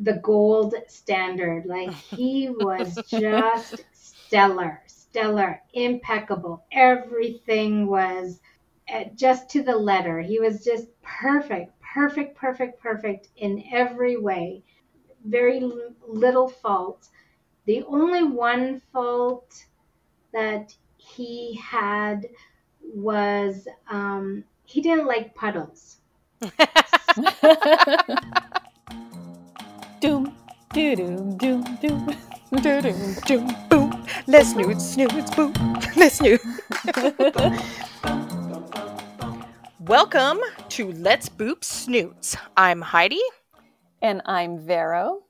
the gold standard. Like he was just stellar, stellar, impeccable. Everything was uh, just to the letter. He was just perfect, perfect, perfect, perfect in every way. Very little fault. The only one fault that he had was um, he didn't like puddles. doom, doo doom, doom, doom. Doom, doom, doom, boom. Let's snooze, snooze, boom. Let's snooze. Welcome to Let's Boop Snoots. I'm Heidi. And I'm Vero.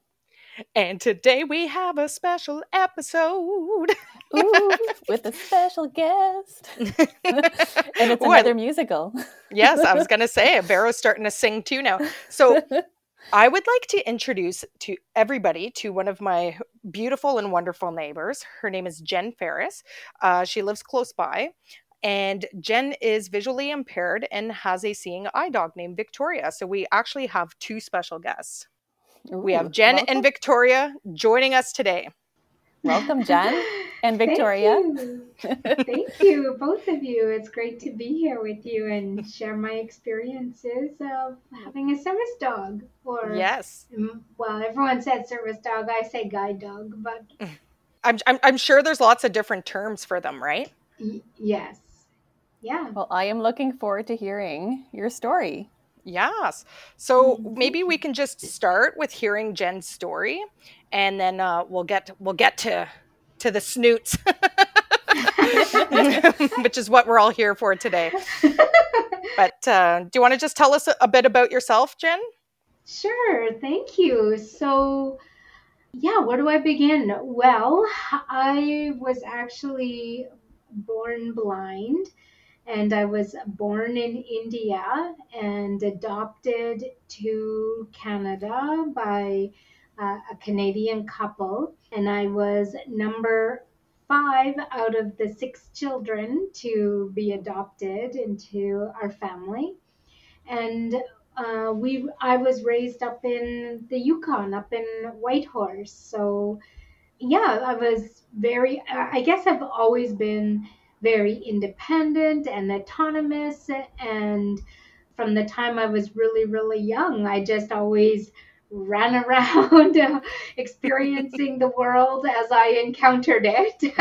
And today we have a special episode. Ooh, with a special guest. and it's another Ooh, musical. yes, I was going to say, Vero's starting to sing too now. So I would like to introduce to everybody to one of my beautiful and wonderful neighbors. Her name is Jen Ferris. Uh, she lives close by. And Jen is visually impaired and has a seeing eye dog named Victoria. So we actually have two special guests. Ooh, we have Jen welcome. and Victoria joining us today. Welcome, Jen and Victoria. Thank you. Thank you, both of you. It's great to be here with you and share my experiences of having a service dog. Or yes, well, everyone said service dog. I say guide dog, but I'm I'm, I'm sure there's lots of different terms for them, right? Y- yes. Yeah. Well, I am looking forward to hearing your story. Yes. So maybe we can just start with hearing Jen's story, and then uh, we'll get we'll get to to the snoots, which is what we're all here for today. But uh, do you want to just tell us a, a bit about yourself, Jen? Sure. Thank you. So. Yeah, where do I begin? Well, I was actually born blind and I was born in India and adopted to Canada by uh, a Canadian couple. And I was number five out of the six children to be adopted into our family. And uh, we, I was raised up in the Yukon, up in Whitehorse. So, yeah, I was very, I guess I've always been very independent and autonomous. And from the time I was really, really young, I just always ran around experiencing the world as I encountered it.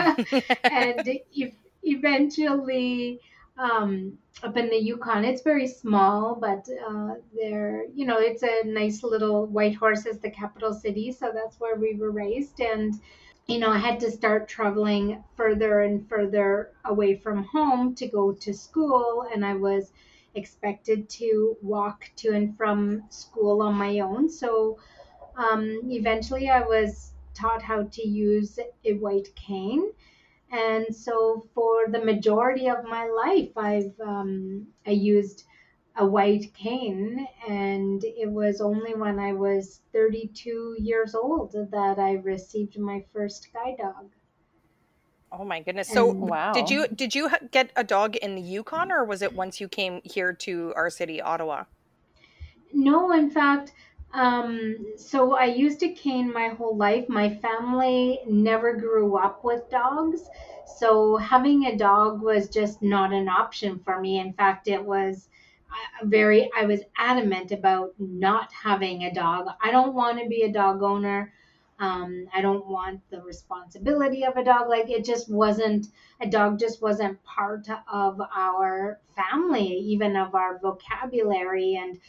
and e- eventually, um, up in the Yukon, it's very small, but uh, there, you know, it's a nice little Whitehorse is the capital city, so that's where we were raised. And you know, I had to start traveling further and further away from home to go to school, and I was expected to walk to and from school on my own. So um, eventually, I was taught how to use a white cane. And so, for the majority of my life, I've um, I used a white cane. And it was only when I was 32 years old that I received my first guide dog. Oh my goodness! So, wow. did you did you get a dog in the Yukon, or was it once you came here to our city, Ottawa? No, in fact, um, so I used a cane my whole life. My family never grew up with dogs, so having a dog was just not an option for me. In fact, it was very I was adamant about not having a dog. I don't want to be a dog owner. Um, I don't want the responsibility of a dog. Like it just wasn't a dog just wasn't part of our family, even of our vocabulary. And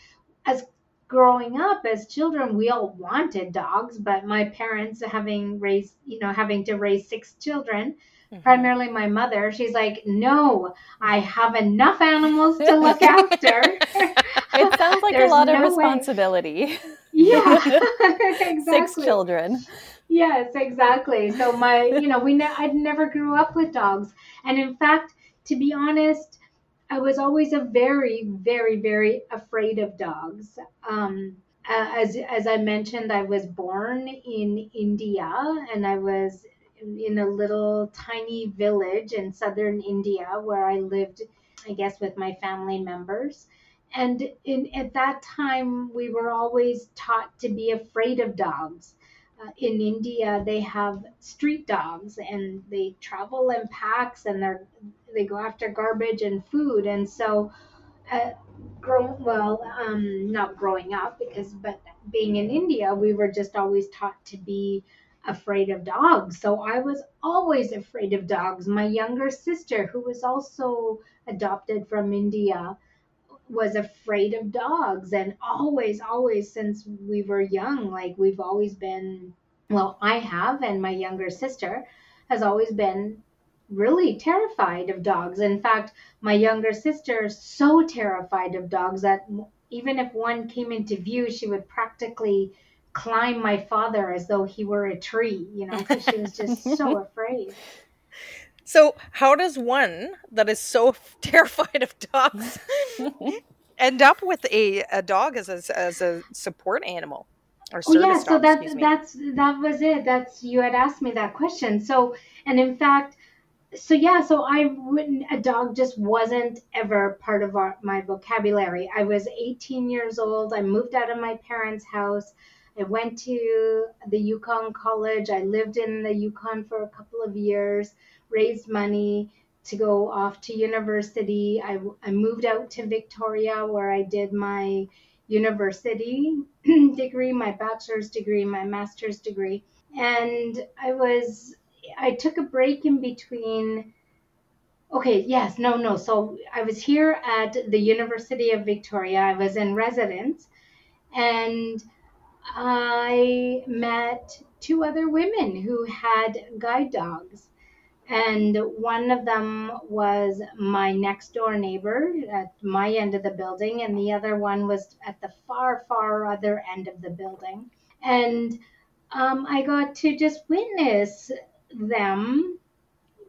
as growing up as children, we all wanted dogs, but my parents having raised, you know, having to raise six children, mm-hmm. primarily my mother, she's like, no, I have enough animals to look after. it sounds like a lot no of responsibility. Way. Yeah, exactly. Six children. Yes, exactly. So my, you know, we ne- I never grew up with dogs, and in fact, to be honest, I was always a very, very, very afraid of dogs. Um, as as I mentioned, I was born in India, and I was in a little tiny village in southern India where I lived, I guess, with my family members. And in, at that time, we were always taught to be afraid of dogs. Uh, in India, they have street dogs, and they travel in packs, and they're they go after garbage and food, and so. Uh, grow well um not growing up because but being in india we were just always taught to be afraid of dogs so i was always afraid of dogs my younger sister who was also adopted from india was afraid of dogs. And always always since we were young like we've always been well i have and my younger sister has always been really terrified of dogs. In fact my younger sister is so terrified of dogs that even if one came into view she would practically climb my father as though he were a tree you know because she was just so afraid so, how does one that is so terrified of dogs end up with a, a dog as a, as a support animal? Or oh yeah, so that's that's that was it. That's you had asked me that question. So, and in fact, so yeah, so I wouldn't a dog just wasn't ever part of our, my vocabulary. I was 18 years old. I moved out of my parents' house. I went to the Yukon College. I lived in the Yukon for a couple of years raised money to go off to university. I, I moved out to Victoria where I did my university degree, my bachelor's degree, my master's degree. And I was, I took a break in between. Okay, yes, no, no. So I was here at the University of Victoria. I was in residence and I met two other women who had guide dogs and one of them was my next door neighbor at my end of the building and the other one was at the far far other end of the building. And um, i got to just witness them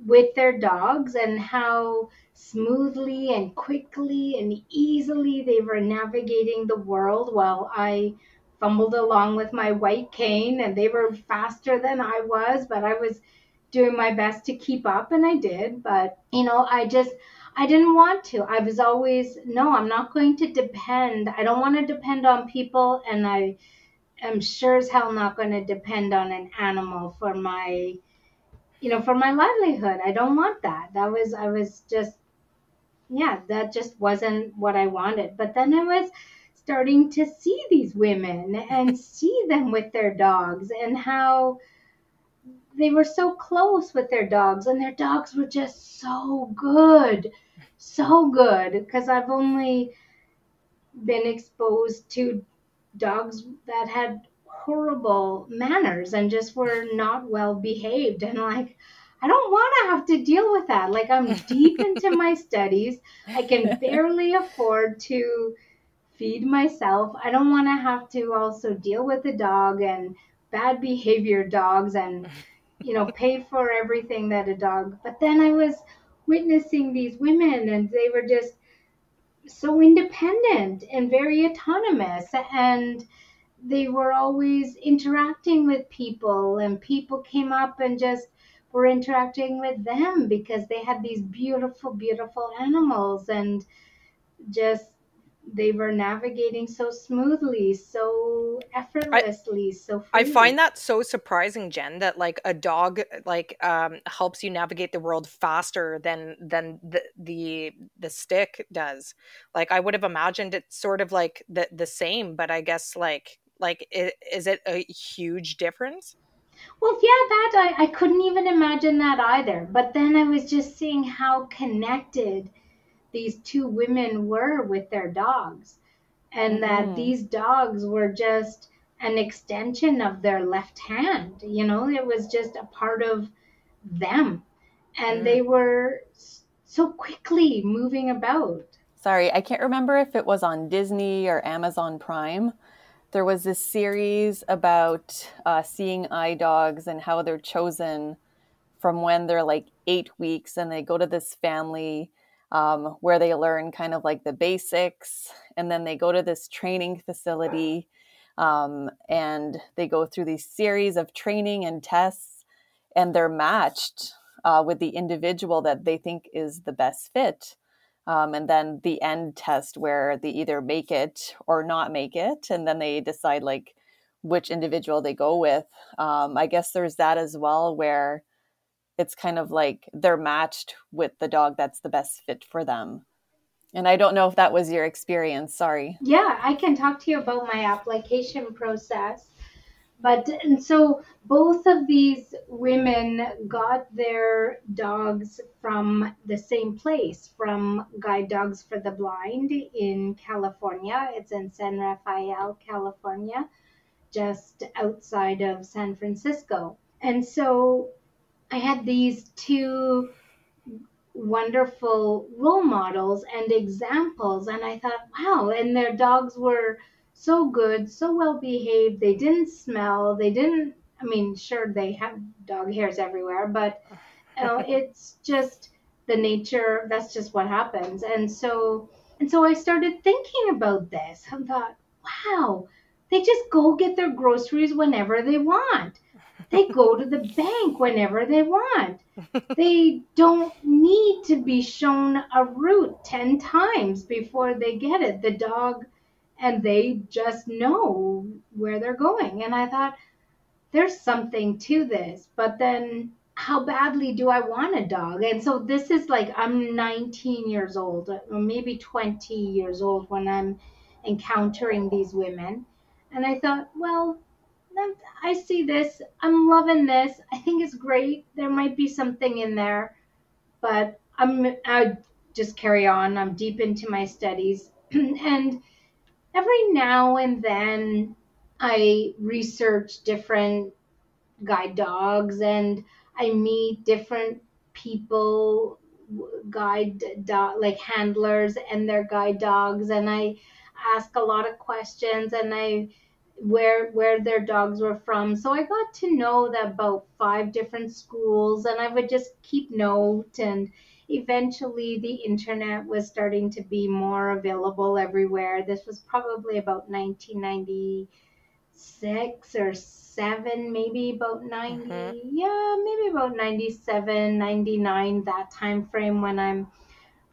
with their dogs and how smoothly and quickly and easily they were navigating the world while i fumbled along with my white cane and they were faster than i was but i was doing my best to keep up and I did, but you know, I just I didn't want to. I was always no, I'm not going to depend. I don't want to depend on people and I am sure as hell not going to depend on an animal for my you know, for my livelihood. I don't want that. That was I was just yeah, that just wasn't what I wanted. But then I was starting to see these women and see them with their dogs and how they were so close with their dogs and their dogs were just so good so good because i've only been exposed to dogs that had horrible manners and just were not well behaved and like i don't want to have to deal with that. Like i'm deep into my studies. I can barely afford to feed myself. I don't want to have to also deal with a dog and bad behavior dogs and you know, pay for everything that a dog. But then I was witnessing these women and they were just so independent and very autonomous and they were always interacting with people and people came up and just were interacting with them because they had these beautiful beautiful animals and just they were navigating so smoothly, so effortlessly, I, so I find that so surprising, Jen, that like a dog like um helps you navigate the world faster than than the the the stick does. Like I would have imagined it's sort of like the the same, but I guess like like it, is it a huge difference? Well, yeah, that I, I couldn't even imagine that either. But then I was just seeing how connected these two women were with their dogs and that these dogs were just an extension of their left hand you know it was just a part of them. And mm. they were so quickly moving about. Sorry i can't remember if it was on disney or amazon prime. There was this series about uh, seeing eye dogs and how they're chosen from when they're like eight weeks and they go to this family um, where they learn kind of like the basics. And then they go to this training facility um, and they go through these series of training and tests, and they're matched uh, with the individual that they think is the best fit. Um, and then the end test where they either make it or not make it, and then they decide like which individual they go with. Um, I guess there's that as well, where it's kind of like they're matched with the dog that's the best fit for them. And I don't know if that was your experience. Sorry. Yeah, I can talk to you about my application process. But and so both of these women got their dogs from the same place, from Guide Dogs for the Blind in California. It's in San Rafael, California, just outside of San Francisco. And so I had these two wonderful role models and examples and I thought, wow, and their dogs were so good, so well behaved. They didn't smell. They didn't. I mean, sure, they have dog hairs everywhere, but you know, it's just the nature. That's just what happens. And so, and so, I started thinking about this. I thought, wow, they just go get their groceries whenever they want. They go to the bank whenever they want. They don't need to be shown a route 10 times before they get it. The dog and they just know where they're going. And I thought, there's something to this. But then, how badly do I want a dog? And so, this is like I'm 19 years old, or maybe 20 years old when I'm encountering these women. And I thought, well, I see this. I'm loving this. I think it's great. There might be something in there, but I'm I just carry on. I'm deep into my studies and every now and then I research different guide dogs and I meet different people guide dog like handlers and their guide dogs and I ask a lot of questions and I where where their dogs were from. So I got to know that about five different schools and I would just keep note and eventually the internet was starting to be more available everywhere. This was probably about 1996 or 7, maybe about 90. Mm-hmm. Yeah, maybe about 97, 99 that time frame when I'm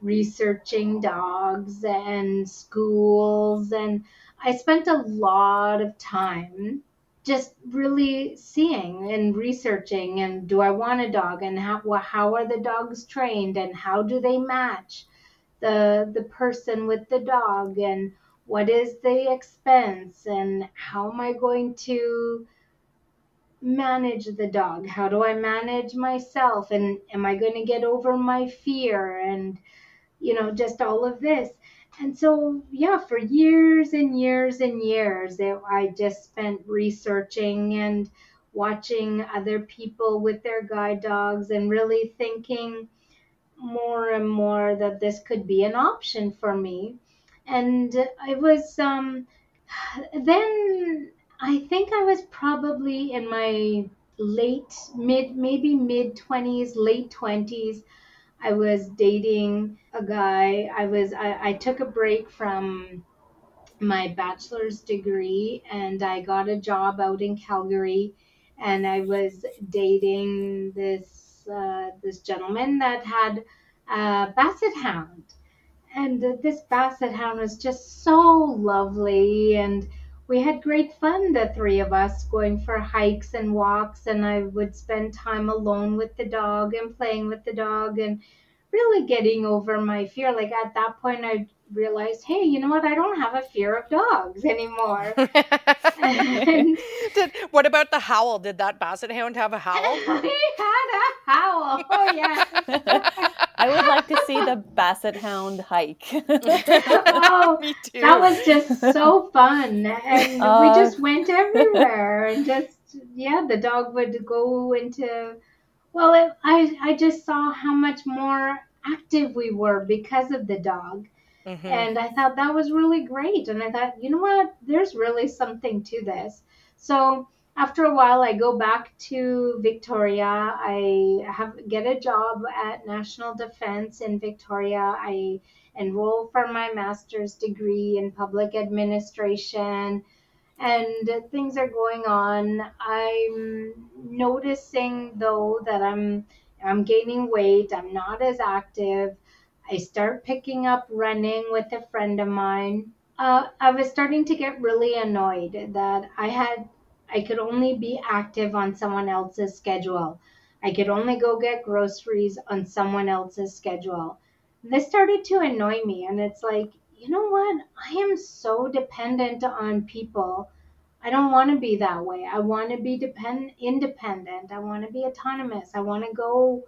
researching dogs and schools and I spent a lot of time just really seeing and researching and do I want a dog and how how are the dogs trained and how do they match the the person with the dog and what is the expense and how am I going to manage the dog? How do I manage myself? And am I going to get over my fear? And you know just all of this and so yeah for years and years and years i just spent researching and watching other people with their guide dogs and really thinking more and more that this could be an option for me. And it was um, then i think i was probably in my late mid maybe mid 20s late 20s I was dating a guy. I was I, I took a break from my bachelor's degree and I got a job out in Calgary and I was dating this uh, this gentleman that had a basset hound and this basset hound was just so lovely and we had great fun the three of us going for hikes and walks and i would spend time alone with the dog and playing with the dog and really getting over my fear. Like at that point i realized hey you know what? I don't have a fear of dogs anymore. And, did, what about the howl? Did that basset hound have a howl? He had a howl. Oh yeah I would like to see the Basset Hound hike. oh, Me too. That was just so fun. And uh, we just went everywhere and just, yeah, the dog would go into, well, it, I, I just saw how much more active we were because of the dog. Mm-hmm. And I thought that was really great. And I thought, you know what? There's really something to this. So, after a while i go back to victoria. I have get a job at national defense in victoria. I enroll for my master's degree in public administration and things are going on. I'm noticing though that i'm i'm gaining weight. I'm not as active. I start picking up running with a friend of mine. Uh, I was starting to get really annoyed that I had I could only be active on someone else's schedule. I could only go get groceries on someone else's schedule. This started to annoy me, and it's like, you know what? I am so dependent on people. I don't want to be that way. I want to be depend independent. I want to be autonomous. I want to go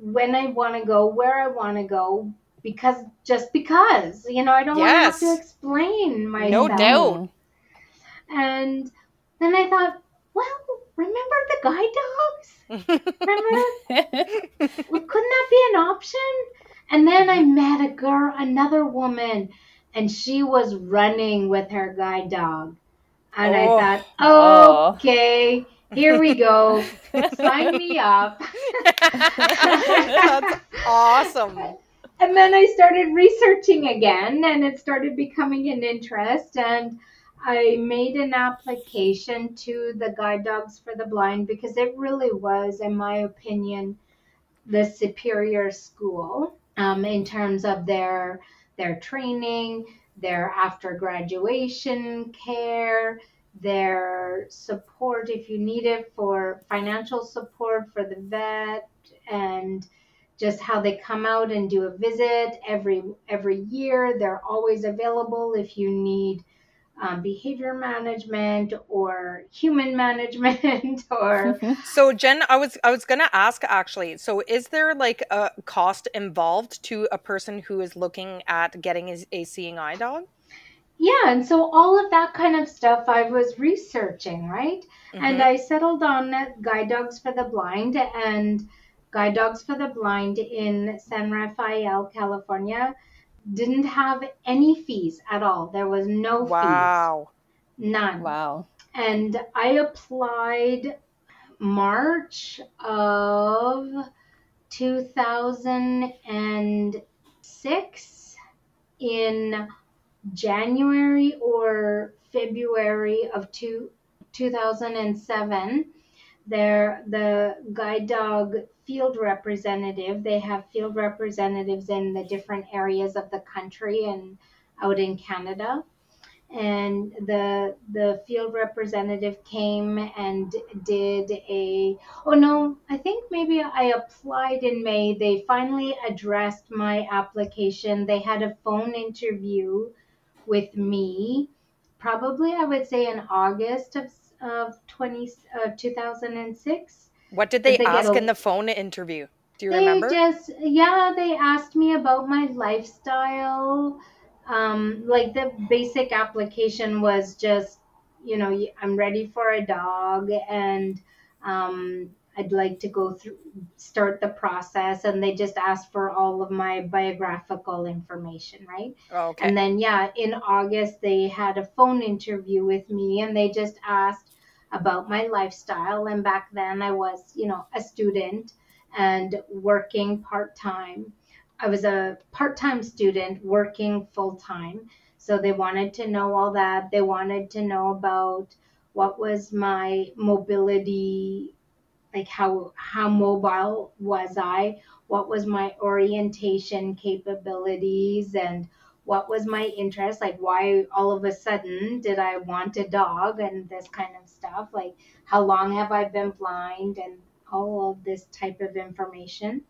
when I want to go, where I want to go, because just because, you know, I don't Yes. want to have to explain myself. No doubt. And then I thought, well, remember the guide dogs? Remember? Couldn't that be an option? And then I mm-hmm. met a girl, another woman, and she was running with her guide dog. And Oh. I thought, Oh. okay, here we go. Sign me up. That's awesome. And then I started researching again, and it started becoming an interest. And I made an application to the Guide Dogs for the Blind because it really was, in my opinion, the superior school um, in terms of their their training, their after graduation care, their support if you need it for financial support for the vet, and just how they come out and do a visit every every year. They're always available if you need um, behavior management or human management or So Jen, I was I was gonna ask actually. So is there like a cost involved to a person who is looking at getting a, a seeing eye dog? yeah. And so all of that kind of stuff I was researching, right? And Mhm. I settled on Guide Dogs for the Blind and Guide Dogs for the Blind in San Rafael, California. Didn't have any fees at all. There was no wow. fees, none. wow. and I applied March of 2006 in January or February of two, 2007 they're the guide dog field representative. They have field representatives in the different areas of the country and out in Canada. And the the field representative came and did a oh no i think maybe i applied in may. They finally addressed my application. They had a phone interview with me probably i would say in august of of 20 of 2006 What did they, they ask a- in the phone interview? Do you they remember? just yeah they asked me about my lifestyle um like the basic application was just you know I'm ready for a dog and um i'd like to go through start the process and they just asked for all of my biographical information right Oh, okay. and then, yeah, in August, they had a phone interview with me and they just asked about my lifestyle. And back then, I was, you know, a student and working part time. I was a part time student working full time. So they wanted to know all that. They wanted to know about what was my mobility like how how mobile was I? What was my orientation capabilities and what was my interest? Like why all of a sudden did I want a dog and this kind of stuff? Like how long have I been blind and all of this type of information.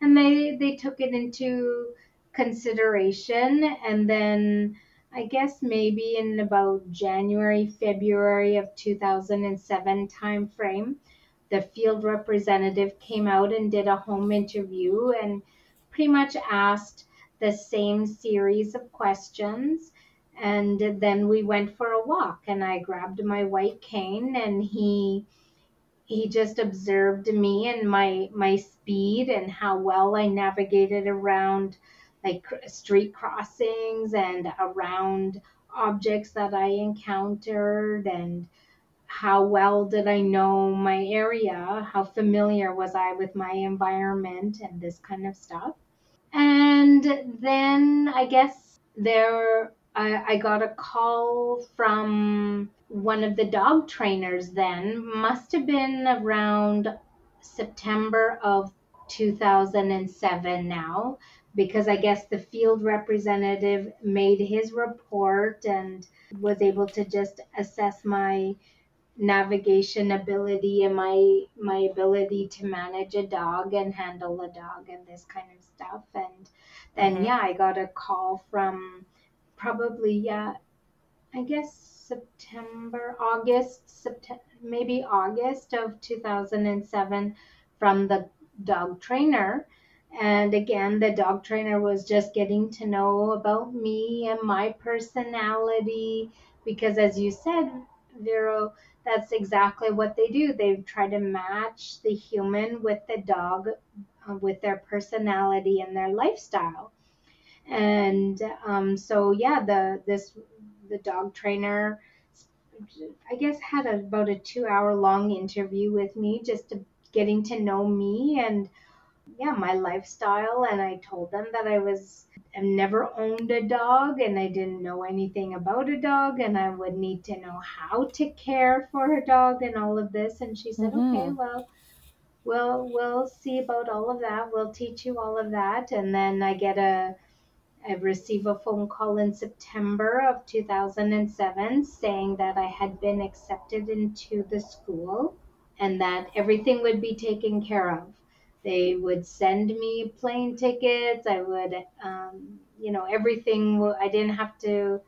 And they they took it into consideration and then I guess maybe in about January, February of 2007 time frame, the field representative came out and did a home interview and pretty much asked the same series of questions. And then we went for a walk, and I grabbed my white cane, and he he just observed me and my my speed and how well I navigated around like street crossings and around objects that I encountered and how well did I know my area? How familiar was I with my environment and this kind of stuff? And then I guess there, I, I got a call from one of the dog trainers then, must have been around September of 2007 now, because I guess the field representative made his report and was able to just assess my navigation ability and my my ability to manage a dog and handle a dog and this kind of stuff and then Mhm. yeah I got a call from probably yeah I guess September August September maybe August of 2007 from the dog trainer and again the dog trainer was just getting to know about me and my personality because as you said Vero that's exactly what they do. They try to match the human with the dog, uh, with their personality and their lifestyle. And um, so, yeah, the this the dog trainer, I guess, had a, about a two hour long interview with me, just to, getting to know me and yeah, my lifestyle. And I told them that I was I've never owned a dog and I didn't know anything about a dog and I would need to know how to care for a dog and all of this. And she said, Mhm. okay, well, we'll we'll see about all of that. We'll teach you all of that. And then I get a I receive a phone call in September of 2007 saying that I had been accepted into the school and that everything would be taken care of. They would send me plane tickets. I would, um, you know, everything. I didn't have to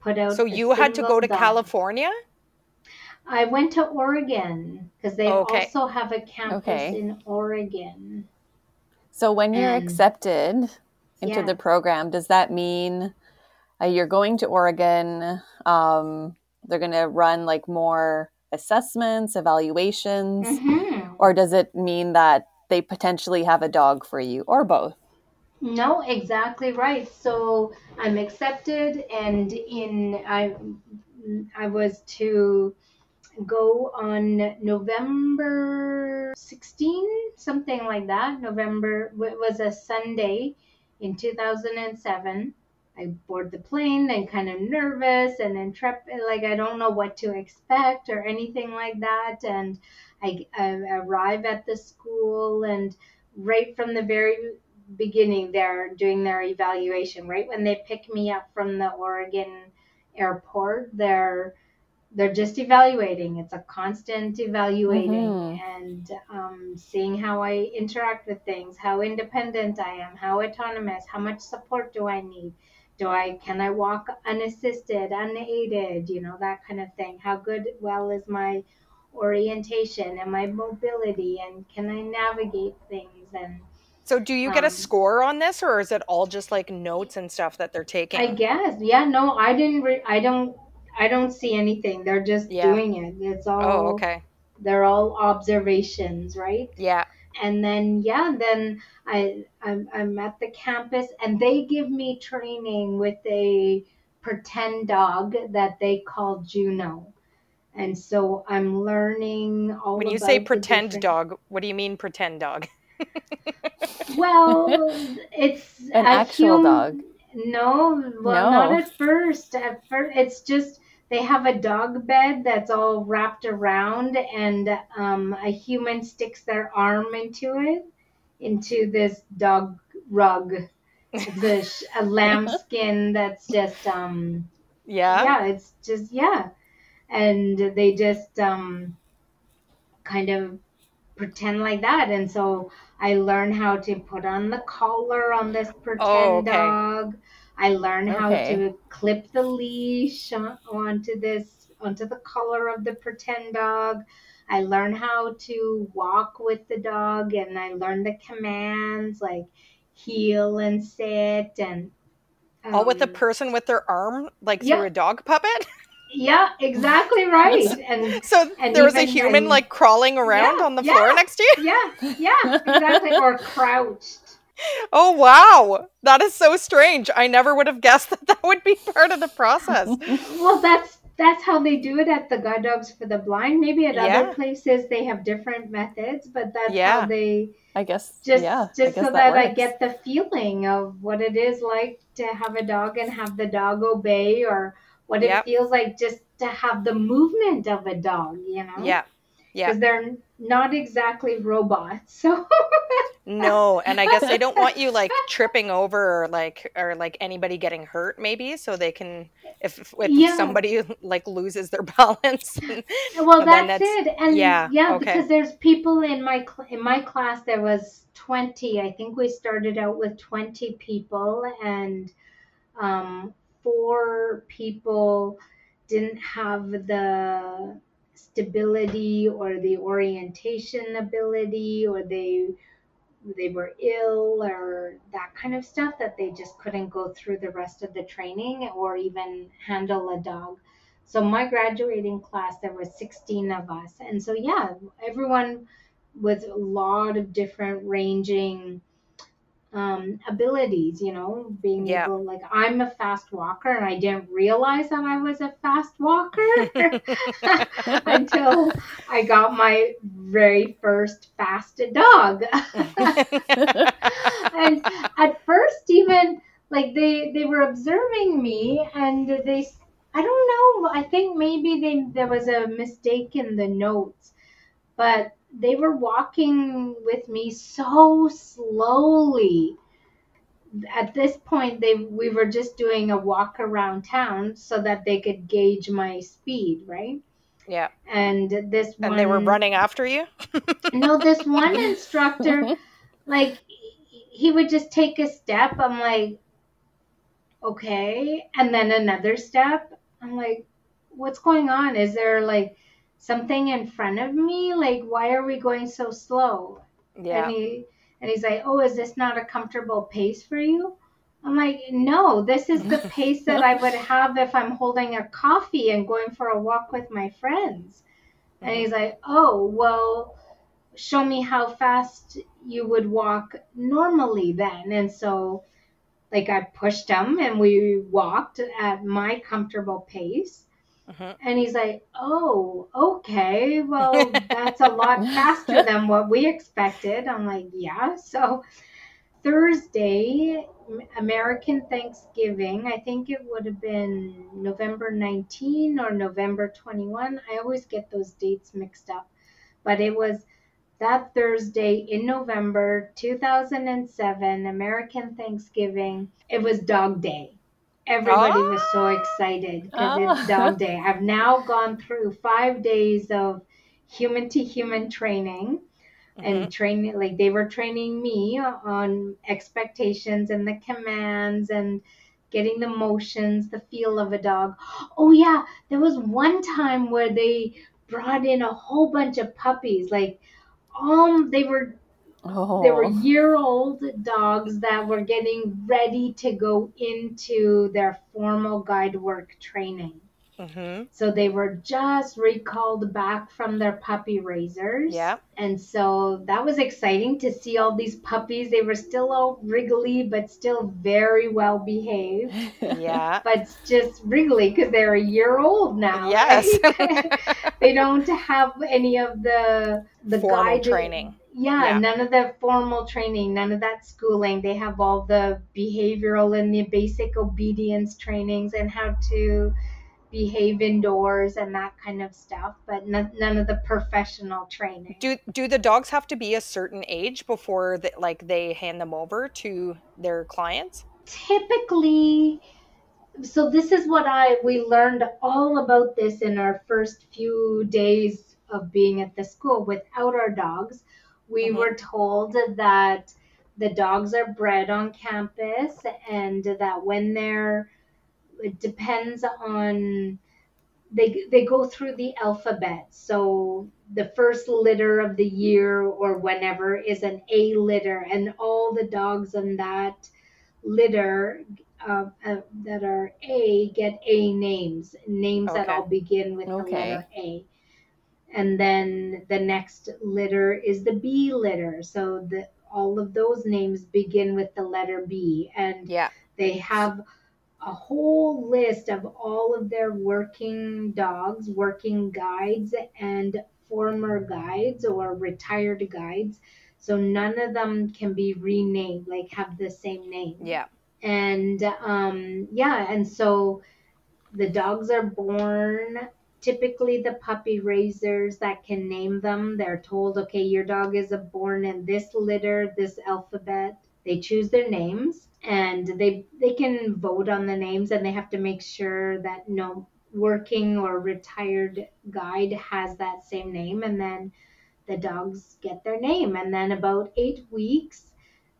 put out. So you had to go to dime. California? I went to Oregon because they Okay. also have a campus Okay. in Oregon. So when you're And- accepted into Yeah. the program, does that mean uh, you're going to Oregon? Um, they're going to run like more assessments, evaluations, Mhm. or does it mean that they potentially have a dog for you, or both? No, exactly right. So I'm accepted, and in I I was to go on November 16, something like that. November it was a Sunday in 2007. I board the plane and kind of nervous and intrepid, like I don't know what to expect or anything like that. And I, I arrive at the school, and right from the very beginning, they're doing their evaluation. Right when they pick me up from the Oregon airport, they're they're just evaluating. It's a constant evaluating Mhm. and um, seeing how I interact with things, how independent I am, how autonomous, how much support do I need, do I can I walk unassisted, unaided, you know that kind of thing. How good, well is my orientation and my mobility, and can I navigate things and So do you get a Um, score on this or is it all just like notes and stuff that they're taking? I guess, yeah, no, I didn't. Re- I don't. I don't see anything. They're just Yeah. doing it. It's all. oh, okay. They're all observations, right? Yeah. And then yeah, then I I'm, I'm at the campus and they give me training with a pretend dog that they call Juno. And so I'm learning all When you about say pretend different- dog, what do you mean pretend dog? Well, it's An a actual hum- dog. No, well, not at first. At first, it's just they have a dog bed that's all wrapped around, and um, a human sticks their arm into it, into this dog rug. It's a, sh- a lambskin that's just um Yeah. yeah, it's just yeah, and they just um kind of pretend like that, and so I learn how to put on the collar on this pretend Oh, okay. dog. I learn how Okay. to clip the leash onto this onto the collar of the pretend dog. I learn how to walk with the dog, and I learn the commands like heel and sit and All with a um, person with their arm like yeah. through a dog puppet? Yeah, exactly right. And So And there was a human when- like crawling around Yeah, on the yeah. floor next to you? yeah, yeah, exactly. Or crouched. Oh wow. That is so strange. I never would have guessed that that would be part of the process. Well, that's that's how they do it at the Guide Dogs for the Blind. Maybe at Yeah. other places they have different methods, but that's Yeah. how they I guess. just yeah. Just guess so that, I get the feeling of what it is like to have a dog and have the dog obey, or what Yep. it feels like just to have the movement of a dog. You know? Yeah. Yeah. Because they're not exactly robots, so. No, and I guess they don't want you like tripping over or like or like anybody getting hurt maybe so they can if if Yeah. somebody like loses their balance. Well, then that's, that's- it. And yeah, yeah, okay. because there's people in my cl- in my class. There was 20. I think we started out with 20 people, and um, four people didn't have the stability or the orientation ability, or they they were ill or that kind of stuff that they just couldn't go through the rest of the training or even handle a dog. So my graduating class there were 16 of us. And so yeah, everyone with a lot of different ranging um, abilities, you know, being Yeah. able like I'm a fast walker and I didn't realize that I was a fast walker until I got my very first fast dog. and at first even like they they were observing me and they I don't know, I think maybe they there was a mistake in the notes, but they were walking with me so slowly. At this point they we were just doing a walk around town so that they could gauge my speed, right? yeah. And this And they were running after you? no, this one instructor, like, he would just take a step. I'm like, okay. And then another step. I'm like, what's going on? Is there like something in front of me? Like, why are we going so slow? Yeah. And he and he's like, oh, is this not a comfortable pace for you? I'm like, no, this is the pace that I would have if I'm holding a coffee and going for a walk with my friends. And he's like, oh, well, show me how fast you would walk normally then. And so, like, I pushed him and we walked at my comfortable pace. Mhm. And he's like, oh, okay, well, that's a lot faster than what we expected. I'm like, yeah. So, Thursday, American Thanksgiving, I think it would have been November 19 or November 21. I always get those dates mixed up. But it was that Thursday in November 2007, American Thanksgiving. It was Dog Day. Everybody was so excited because it's Ah. Dog Day. I've now gone through five days of human to human training Mhm. and training like they were training me on expectations and the commands and getting the motions the feel of a dog oh yeah there was one time where they brought in a whole bunch of puppies like um they were Oh. they were year old dogs that were getting ready to go into their formal guide work training Mhm. so they were just recalled back from their puppy raisers Yeah. and so that was exciting to see all these puppies. They were still all wriggly, but still very well behaved. Yeah. But just wriggly because they're a year old now. Yes. right? they don't have any of the the Formal guide- training. Yeah, Yeah. none of the formal training, none of that schooling. They have all the behavioral and the basic obedience trainings and how to behave indoors and that kind of stuff, but none, none of the professional training. Do do the dogs have to be a certain age before that like they hand them over to their clients? typically so this is what i we learned all about this in our first few days of being at the school without our dogs we Mhm. were told that the dogs are bred on campus and that when they're it depends on they they go through the alphabet so the first litter of the year or whenever is an a litter and all the dogs in that litter uh, uh, that are A get A names, names that all begin with the letter A. And then the next litter is the B litter. So the all of those names begin with the letter B. And Yeah. they have a whole list of all of their working dogs, working guides, and former guides or retired guides. So none of them can be renamed, like have the same name. Yeah. And um, yeah, and so the dogs are born typically the puppy raisers that can name them. They're told, okay, your dog is born in this litter, this alphabet. They choose their names and they they can vote on the names and they have to make sure that no working or retired guide has that same name and then the dogs get their name and then about 8 weeks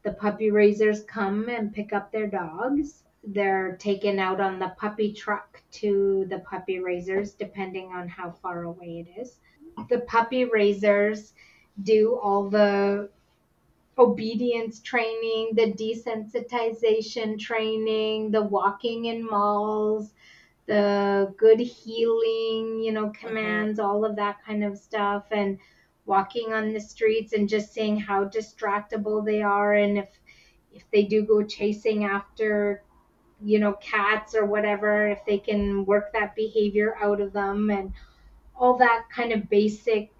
the puppy raisers come and pick up their dogs they're taken out on the puppy truck to the puppy raisers, depending on how far away it is. The puppy raisers do all the obedience training, the desensitization training, the walking in malls, the good heeling, you know, commands, mm-hmm. all of that kind of stuff, and walking on the streets and just seeing how distractible they are and if if they do go chasing after you know, cats or whatever, if they can work that behavior out of them and all that kind of basic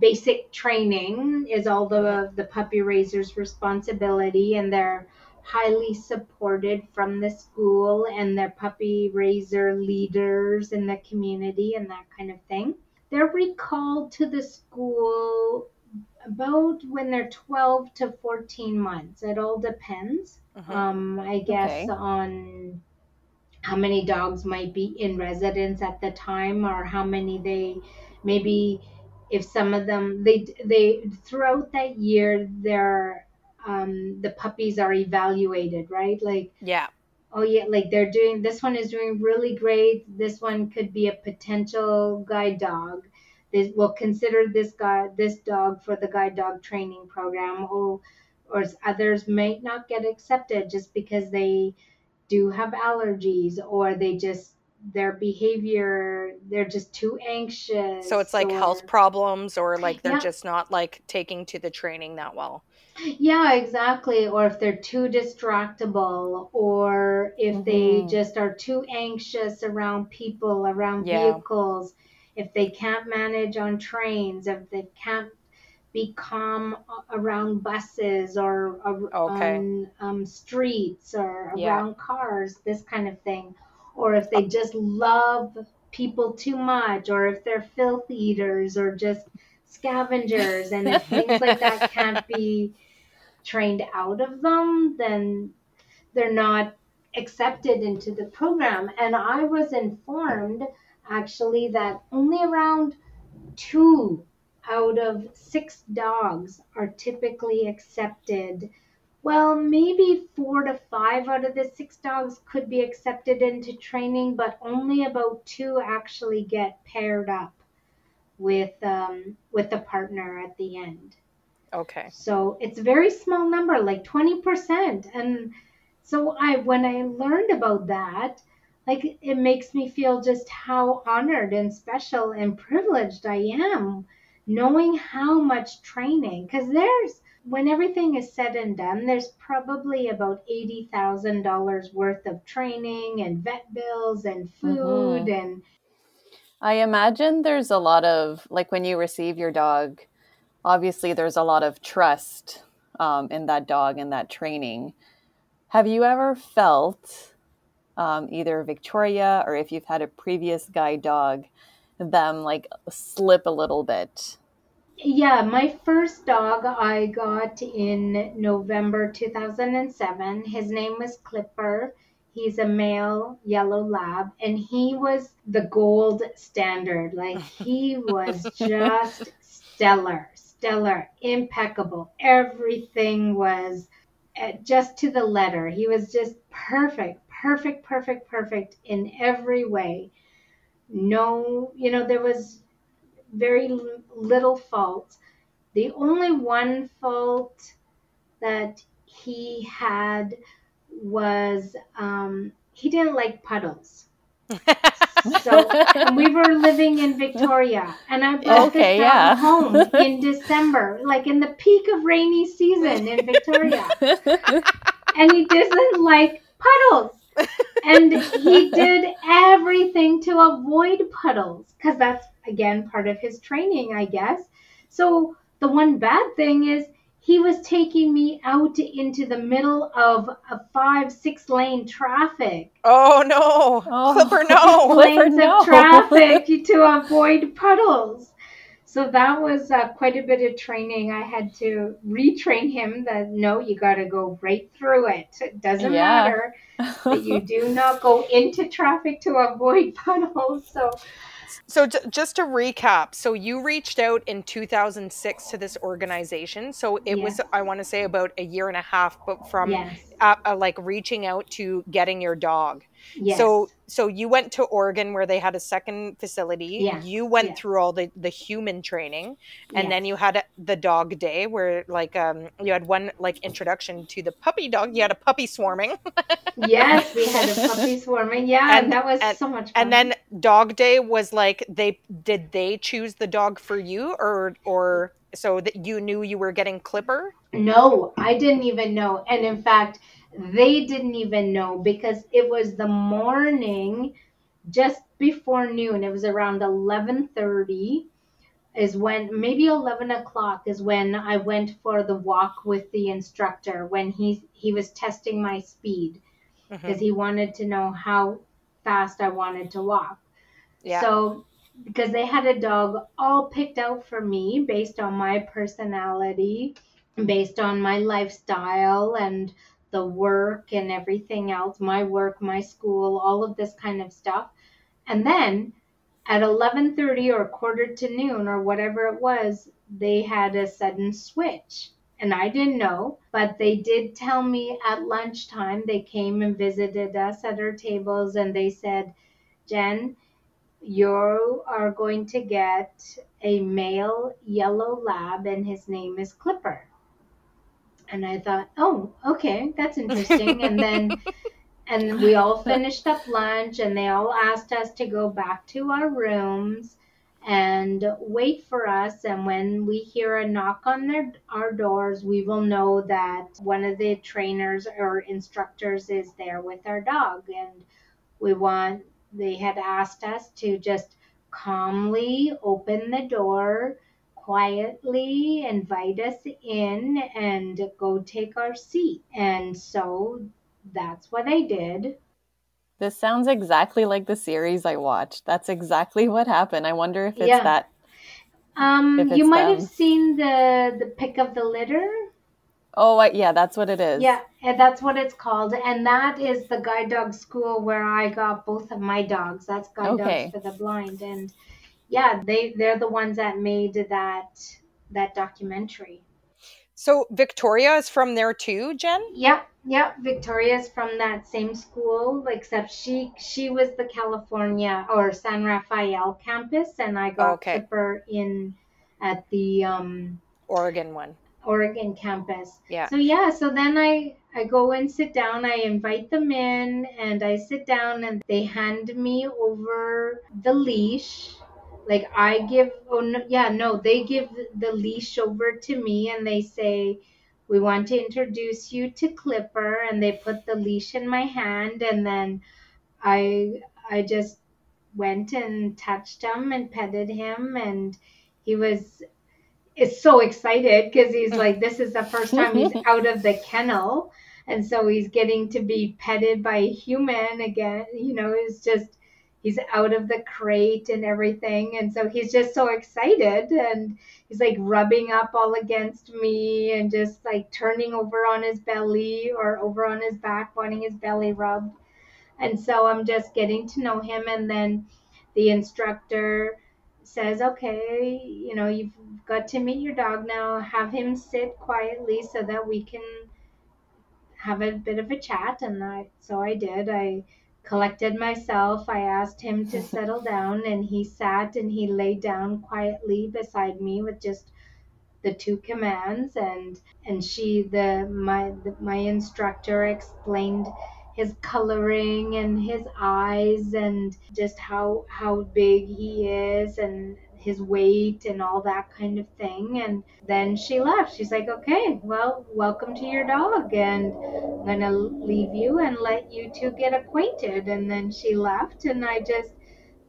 basic training is all the the puppy raisers responsibility and they're highly supported from the school and their puppy raiser leaders in the community and that kind of thing. They're recalled to the school about when they're 12 to 14 months. It all depends. Uh-huh. Um, I guess okay. on how many dogs might be in residence at the time or how many they maybe if some of them they they throughout that year their um the puppies are evaluated right? Like yeah. oh yeah like they're doing this one is doing really great. This one could be a potential guide dog. This will consider this guy this dog for the guide dog training program. Or or others might not get accepted just because they do have allergies or they just their behavior they're just too anxious so it's like or, health problems or like they're yeah. just not like taking to the training that well yeah exactly or if they're too distractible or if mm-hmm. they just are too anxious around people around yeah. vehicles if they can't manage on trains, if they can't be calm around buses or okay. on um, streets or around yeah. cars, this kind of thing. Or if they just love people too much, or if they're filth eaters or just scavengers, and if things like that can't be trained out of them, then they're not accepted into the program. And I was informed actually that only around two out of six dogs are typically accepted. Well, maybe four to five out of the six dogs could be accepted into training, but only about two actually get paired up with um, with a partner at the end. Okay. So it's a very small number, like twenty percent, and so I when I learned about that, like it makes me feel just how honored and special and privileged I am knowing how much training because there's when everything is said and done there's probably about $80,000 worth of training and vet bills and food mm-hmm. and I imagine there's a lot of like when you receive your dog obviously there's a lot of trust um, in that dog and that training have you ever felt um, either Victoria or if you've had a previous guide dog, them like slip a little bit. Yeah, my first dog I got in November 2007. His name was Clipper. He's a male yellow lab, and he was the gold standard. Like, he was just stellar, stellar, impeccable. Everything was uh, just to the letter. He was just perfect, perfect, perfect, perfect in every way. No, you know, there was very little fault. The only one fault that he had was um, he didn't like puddles. so we were living in Victoria, and I brought okay, this yeah. home in December, like in the peak of rainy season in Victoria, and he doesn't like puddles and he did everything to avoid puddles because that's again part of his training, I guess. So the one bad thing is he was taking me out into the middle of a five, six lane traffic. Oh no, Oh. Clipper, no. Clipper, lanes no. of traffic to avoid puddles. So that was uh, quite a bit of training. I had to retrain him that no, you got to go right through it. It doesn't Yeah. matter that you do not go into traffic to avoid puddles. So So j- just to recap, so you reached out in 2006 to this organization. So it was, I want to say, about a year and a half, but from yes, uh, uh, like reaching out to getting your dog. Yes. So so you went to Oregon where they had a second facility. Yes, You went yes. through all the the human training, and then you had the dog day where like um you had one like introduction to the puppy dog. You had a puppy swarming, yes, we had a puppy swarming. Yeah, And- and, that was and- so much fun. and then dog day was like they did they choose the dog for you or or so that you knew you were getting Clipper. No, I didn't even know. And in fact, they didn't even know because it was the morning just before noon. It was around 11:30 is when maybe 11 o'clock is when I went for the walk with the instructor when he he was testing my speed Mhm. because he wanted to know how fast I wanted to walk. Yeah. So, because they had a dog all picked out for me based on my personality, based on my lifestyle and the work and everything else, my work, my school, all of this kind of stuff. And then at 11:30 or quarter to noon or whatever it was, they had a sudden switch. And I didn't know, but they did tell me at lunchtime. They came and visited us at our tables and they said, Jen, you are going to get a male yellow lab and his name is Clipper. And I thought, oh, okay, that's interesting. and then and we all finished up lunch and they all asked us to go back to our rooms and wait for us and when we hear a knock on their our doors we will know that one of the trainers or instructors is there with our dog and we want they had asked us to just calmly open the door quietly invite us in and go take our seat and so that's what I did. This sounds exactly like the series I watched. That's exactly what happened. I wonder if it's Yeah. that. Um, you might them. have seen the the pick of the litter. Oh, I, yeah, that's what it is. Yeah, and that's what it's called, and that is the guide dog school where I got both of my dogs. That's guide Okay. dogs for the blind, and yeah, they they're the ones that made that that documentary. So Victoria is from there too, Jen. Yep, yep. Victoria's from that same school, except she she was the California or San Rafael campus, and I got Okay. In at the um, Oregon one. Oregon campus. Yeah. So yeah, so then I I go and sit down. I invite them in, and I sit down, and they hand me over the leash. Like I give, oh no, yeah, no, they give the leash over to me, and they say, "We want to introduce you to Clipper," and they put the leash in my hand, and then I I just went and touched him and petted him, and he was is so excited because he's mm. like, this is the first time he's out of the kennel. And so he's getting to be petted by a human again. You know, it's just, he's out of the crate and everything. And so he's just so excited. And he's like rubbing up all against me and just like turning over on his belly or over on his back, wanting his belly rubbed. And so I'm just getting to know him. And then the instructor says, okay, you know, you've got to meet your dog now. Have him sit quietly so that we can have a bit of a chat. And I, so I did. I collected myself. I asked him to settle down, and he sat and he lay down quietly beside me with just the two commands. And and she, the my the, my instructor, explained his coloring and his eyes and just how how big he is and his weight and all that kind of thing and then she left. She's like okay well welcome to your dog and i'm going to leave you and let you two get acquainted. And then she left and i just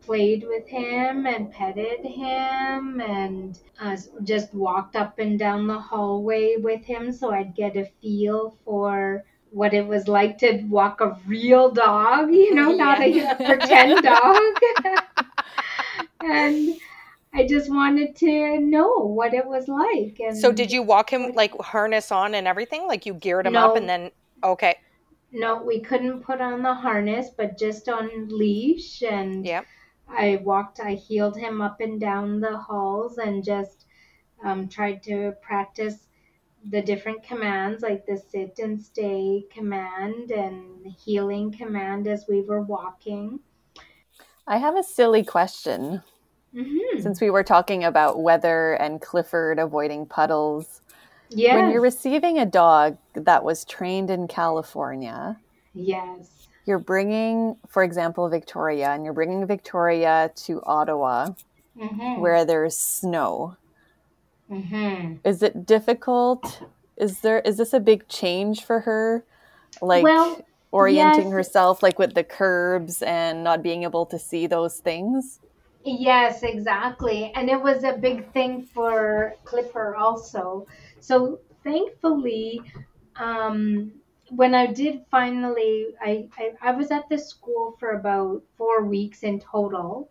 played with him and petted him and uh, just walked up and down the hallway with him so I'd get a feel for what it was like to walk a real dog, you know, not a, a pretend dog. and I just wanted to know what it was like. And So did you walk him like harness on and everything? Like you geared him up and then okay. No, we couldn't put on the harness, but just on leash. And Yep. I walked, I heeled him up and down the halls and just um, tried to practice the different commands, like the sit and stay command and heeling command as we were walking. I have a silly question. Hmm Since we were talking about weather and Clifford avoiding puddles, Yes. when you're receiving a dog that was trained in California, yes. you're bringing, for example, Victoria, and you're bringing Victoria to Ottawa hmm where there's snow. hmm Is it difficult? Is there is this a big change for her? Like Well, orienting yes. herself like with the curbs and not being able to see those things? Yes, exactly. And it was a big thing for Clipper also. So thankfully, um, when I did finally, I, I, I was at the school for about four weeks in total.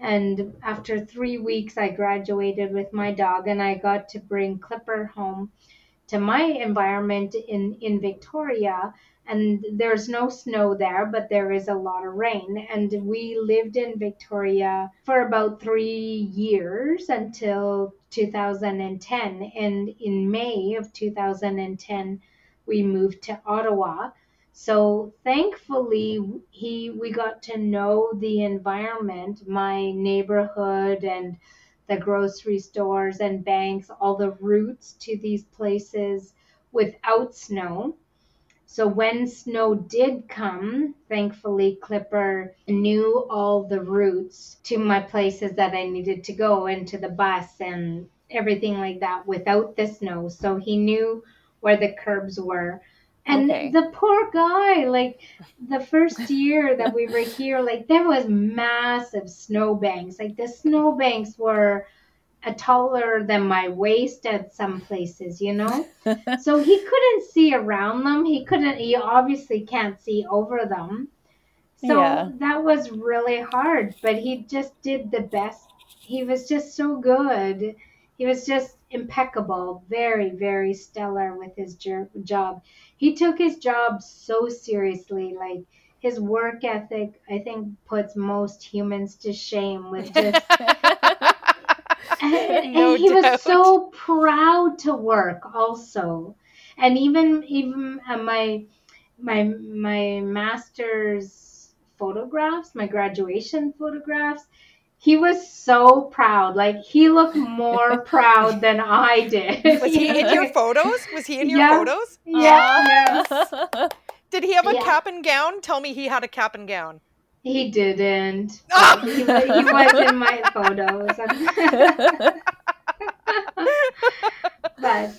And after three weeks, I graduated with my dog and I got to bring Clipper home to my environment in, in Victoria. And there's no snow there, but there is a lot of rain. And we lived in Victoria for about three years until 2010. And in May of 2010, we moved to Ottawa. So thankfully, he we got to know the environment, my neighborhood, and the grocery stores and banks, all the routes to these places without snow. So when snow did come, thankfully Clipper knew all the routes to my places that I needed to go and to the bus and everything like that without the snow. So he knew where the curbs were. And Okay. the poor guy, like the first year that we were here, like there was massive snowbanks. Like the snowbanks were a taller than my waist at some places, you know? so he couldn't see around them. He couldn't, he obviously can't see over them. So Yeah. that was really hard, but he just did the best. He was just so good. He was just impeccable, very, very stellar with his jer- job. He took his job so seriously. Like his work ethic, I think, puts most humans to shame with just and, No and he was so proud to work also and even even uh, my my my master's photographs my graduation photographs he was so proud like he looked more proud than i did Was he in your photos? Was he in your Yeah. photos? yeah yes. Did he have a Yeah. cap and gown? Tell me he had a cap and gown. he didn't Ah! he, wa- he was in my photos but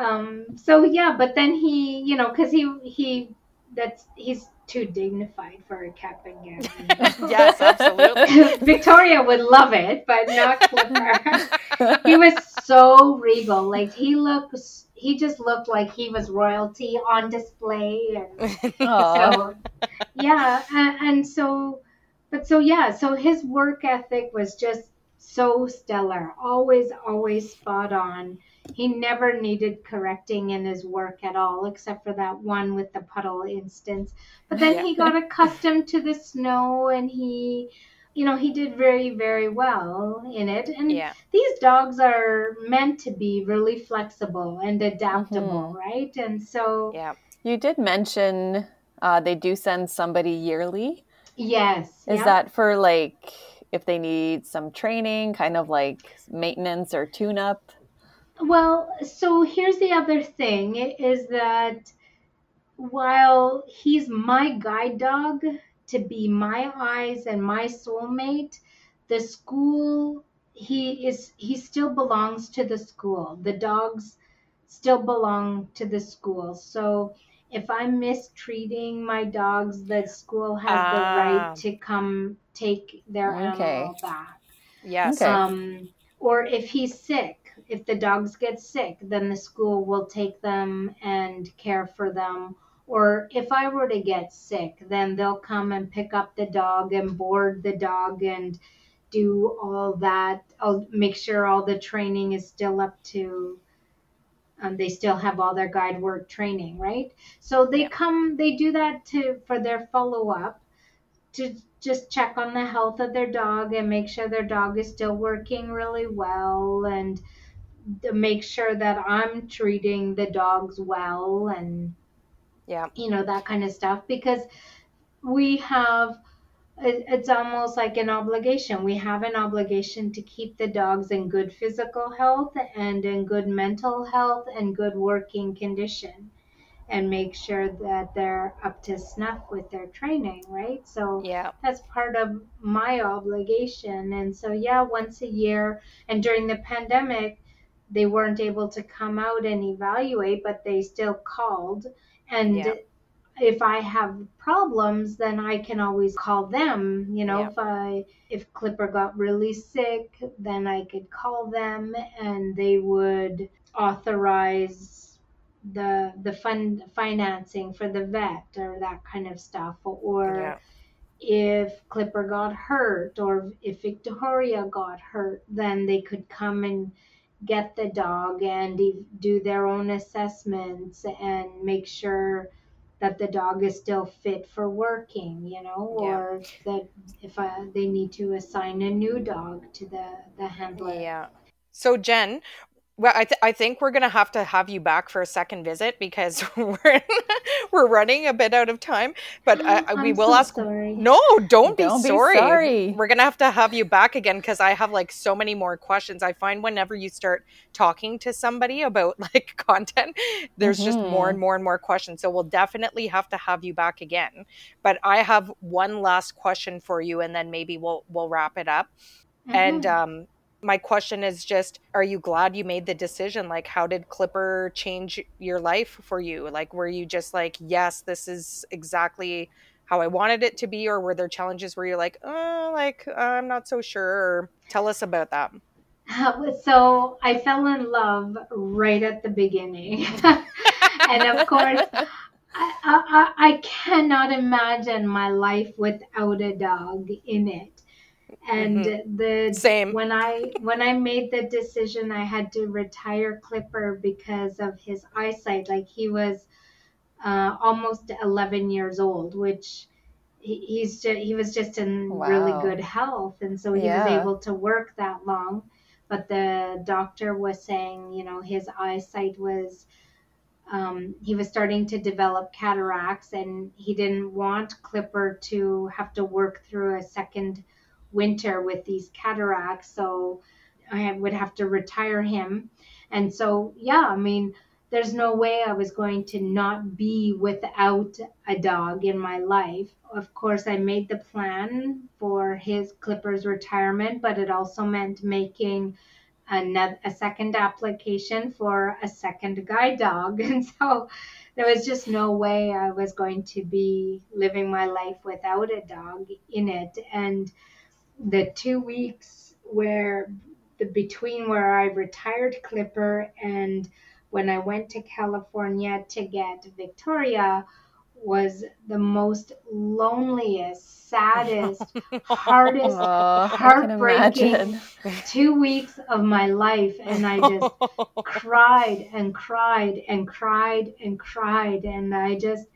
um so yeah but then he you know because he he that's he's too dignified for a cap and gown. Yes, absolutely. victoria would love it but not clipper he was so regal. Like he looks he just looked like he was royalty on display and so yeah and, and so but so yeah so his work ethic was just so stellar. Always always spot on he never needed correcting in his work at all except for that one with the puddle instance but then Yeah. he got accustomed to the snow and he you know he did very very well in it and yeah. these dogs are meant to be really flexible and adaptable right and so Yeah. You did mention uh, they do send somebody yearly. yes Is yeah. that for like if they need some training, kind of like maintenance or tune up? Well, so here's the other thing is that while he's my guide dog to be my eyes and my soulmate, the school he is he still belongs to the school. The dogs still belong to the school. So if I'm mistreating my dogs, the school has the Ah. right to come take their Okay. animal back. Yes. Okay. Um, or if he's sick, if the dogs get sick, then the school will take them and care for them. Or if I were to get sick, then they'll come and pick up the dog and board the dog and do all that. I'll make sure all the training is still up to. Um, they still have all their guide work training, right? So they Yeah. come, they do that to for their follow up to just check on the health of their dog and make sure their dog is still working really well and make sure that I'm treating the dogs well and Yeah. you know that kind of stuff because we have it's almost like an obligation we have an obligation to keep the dogs in good physical health and in good mental health and good working condition and make sure that they're up to snuff with their training right so Yeah. that's part of my obligation. And so, yeah, once a year, and during the pandemic, they weren't able to come out and evaluate, but they still called. And Yeah. if I have problems, then I can always call them. You know, Yeah. if I if Clipper got really sick, then I could call them, and they would authorize the the fund financing for the vet or that kind of stuff or Yeah. if Clipper got hurt or if Victoria got hurt, then they could come and get the dog and do their own assessments and make sure that the dog is still fit for working, you know, Yeah. or that if uh, they need to assign a new dog to the, the handler. Yeah. So Jen, well, I, th- I think we're gonna have to have you back for a second visit because we're we're running a bit out of time. But I, I- we will so ask. Sorry. No, don't be Don't be sorry. sorry. We're gonna have to have you back again because I have like so many more questions. I find whenever you start talking to somebody about like content, there's just more Mhm. and more and more questions. So we'll definitely have to have you back again. But I have one last question for you, and then maybe we'll we'll wrap it up. And Mhm. um, my question is just are you glad you made the decision like how did clipper change your life for you like were you just like yes this is exactly how i wanted it to be or were there challenges where you're like oh like i'm not so sure tell us about that so I fell in love right at the beginning. and of course, I, I, I cannot imagine my life without a dog in it. And the Same. when I when I made the decision, I had to retire Clipper because of his eyesight. Like he was uh, almost 11 years old, which he, he's just, he was just in really good health, and so he was able to work that long. But the doctor was saying, you know, his eyesight was um, he was starting to develop cataracts, and he didn't want Clipper to have to work through a second winter with these cataracts. So I would have to retire him. And so, yeah, I mean, there's no way I was going to not be without a dog in my life. Of course, I made the plan for his Clippers retirement, but it also meant making another, a second application for a second guide dog. And so there was just no way I was going to be living my life without a dog in it. And the two weeks where the between where I retired Clipper and when I went to California to get Victoria was the most loneliest, saddest, hardest Oh, Heartbreaking. two weeks of my life. And I just cried and cried and cried and cried. And I just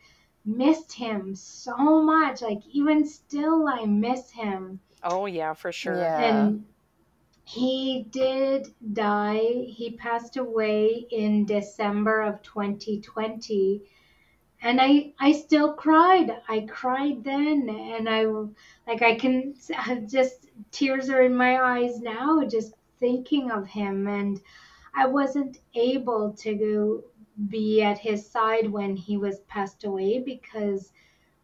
missed him so much. Like, even still, I miss him. Oh yeah for sure Yeah. And he did die. He passed away in December of 2020. And I, I still cried. I cried then, and I, like, I can just tears are in my eyes now, just thinking of him. And I wasn't able to go be at his side when he was passed away because,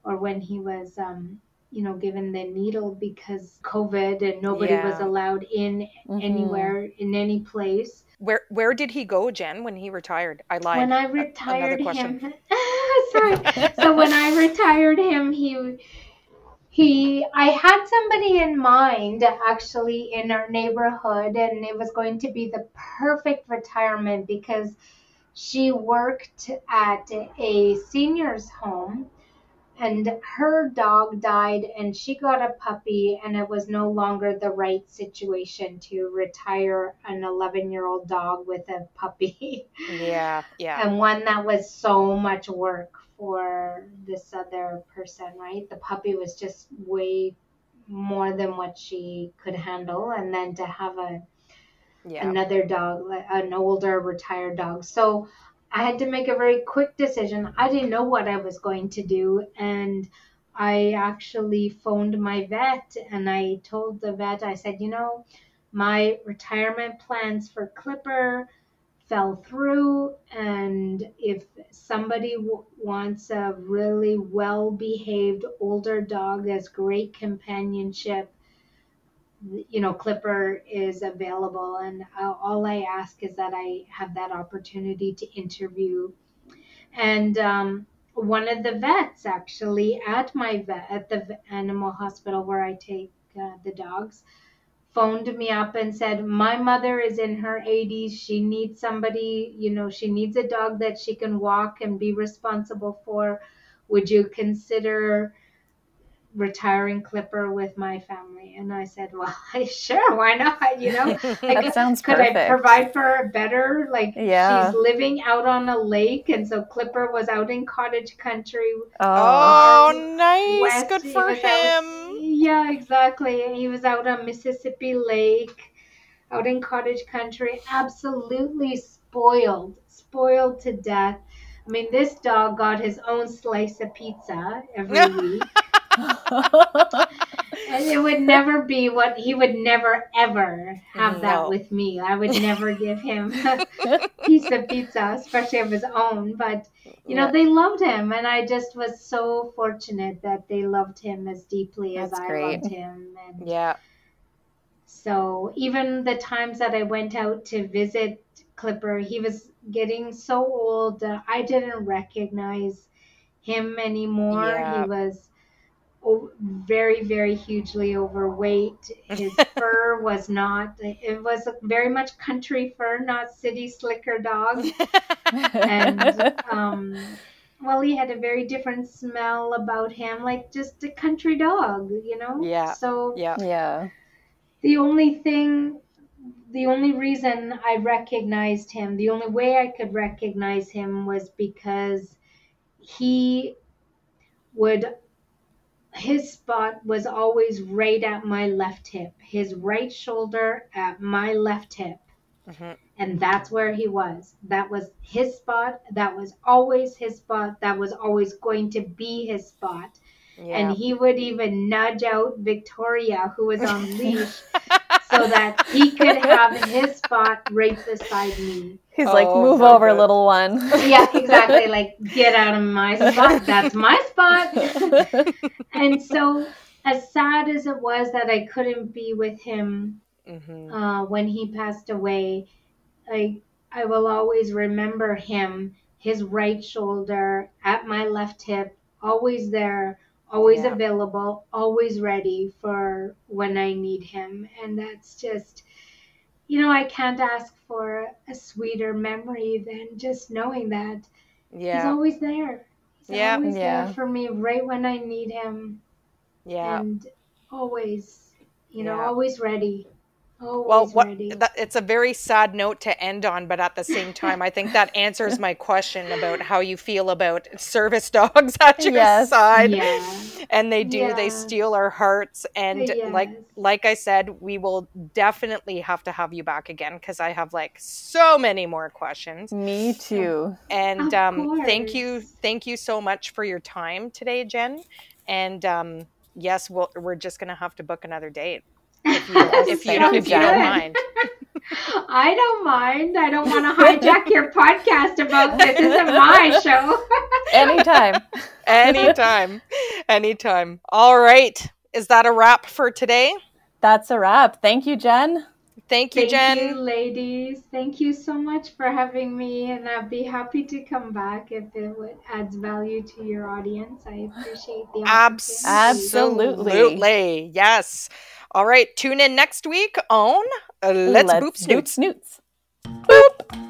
or when he was, um, you know, given the needle because COVID and nobody was allowed in Mhm. anywhere in any place. Where where did he go, Jen, when he retired? I lied. When I retired him, sorry. So when I retired him, he he I had somebody in mind actually in our neighborhood, and it was going to be the perfect retirement because she worked at a seniors home and her dog died and she got a puppy and it was no longer the right situation to retire an 11 year old dog with a puppy Yeah, yeah. and one that was so much work for this other person right the puppy was just way more than what she could handle and then to have a yeah. another dog, an older retired dog. So I had to make a very quick decision. I didn't know what I was going to do. And I actually phoned my vet and I told the vet, I said, you know, my retirement plans for Clipper fell through. And if somebody w- wants a really well behaved older dog as great companionship, you know clipper is available and all i ask is that i have that opportunity to interview. And um, one of the vets actually at my vet at the animal hospital where i take uh, the dogs phoned me up and said my mother is in her 80s she needs somebody you know she needs a dog that she can walk and be responsible for. Would you consider retiring clipper with my family. And i said well I, sure why not? You know like That sounds could perfect. i provide for her better? Like Yeah. she's living out on a lake and so clipper was out in cottage country. Oh, Oh, nice. West, Good he for was out- him. yeah exactly. He was out on mississippi lake out in cottage country. Absolutely spoiled spoiled to death. I mean this dog got his own slice of pizza every week And it would never be what he would never ever have that with me. I would never give him a piece of pizza, especially of his own. But you know, Yeah. they loved him, and I just was so fortunate that they loved him as deeply as I great. loved him. And Yeah. so even the times that I went out to visit Clipper, he was getting so old that I didn't recognize him anymore. Yeah. He was very, very hugely overweight. His fur was not, it was very much country fur, not city slicker dog. And, um, well, he had a very different smell about him, like just a country dog, you know? Yeah. So yeah. yeah. the only thing the only reason I recognized him, the only way I could recognize him was because he would his spot was always right at my left hip, his right shoulder at my left hip. Mhm. And that's where he was. That was his spot. That was always his spot. That was always going to be his spot Yeah. and he would even nudge out Victoria, who was on leash, so that he could have his spot right beside me. He's like, Oh, move my over, God. little one. Yeah, exactly. Like, get out of my spot. That's my spot. And so, as sad as it was that I couldn't be with him Mhm. uh, when he passed away, I I will always remember him, his right shoulder at my left hip, always there, always Yeah. available, always ready for when I need him. And that's just, you know, I can't ask for a sweeter memory than just knowing that he's always there. He's Yeah. always Yeah. there for me right when I need him Yeah. and always, you know, Yeah. always ready. Always Well, what that, it's a very sad note to end on, but at the same time, I think that answers my question about how you feel about service dogs at your Yes. side. yeah. And they do, they steal our hearts. And like Yes. like I said, we will definitely have to have you back again because I have like so many more questions. Me too. And um, thank you, thank you so much for your time today, Jen. And um, yes, we'll, we're just gonna have to book another date if you, if you don't mind. I don't mind. I don't want to hijack your podcast about this. Isn't my show. anytime, anytime, anytime. All right, is that a wrap for today? That's a wrap. Thank you, Jen. Thank you, Thank Jen. Thank you, ladies. Thank you so much for having me, and I'd be happy to come back if it adds value to your audience. I appreciate the opportunity. Absolutely. Absolutely. Yes. All right, tune in next week on uh, Let's, Let's Boop Snoots. Snoots. Boop.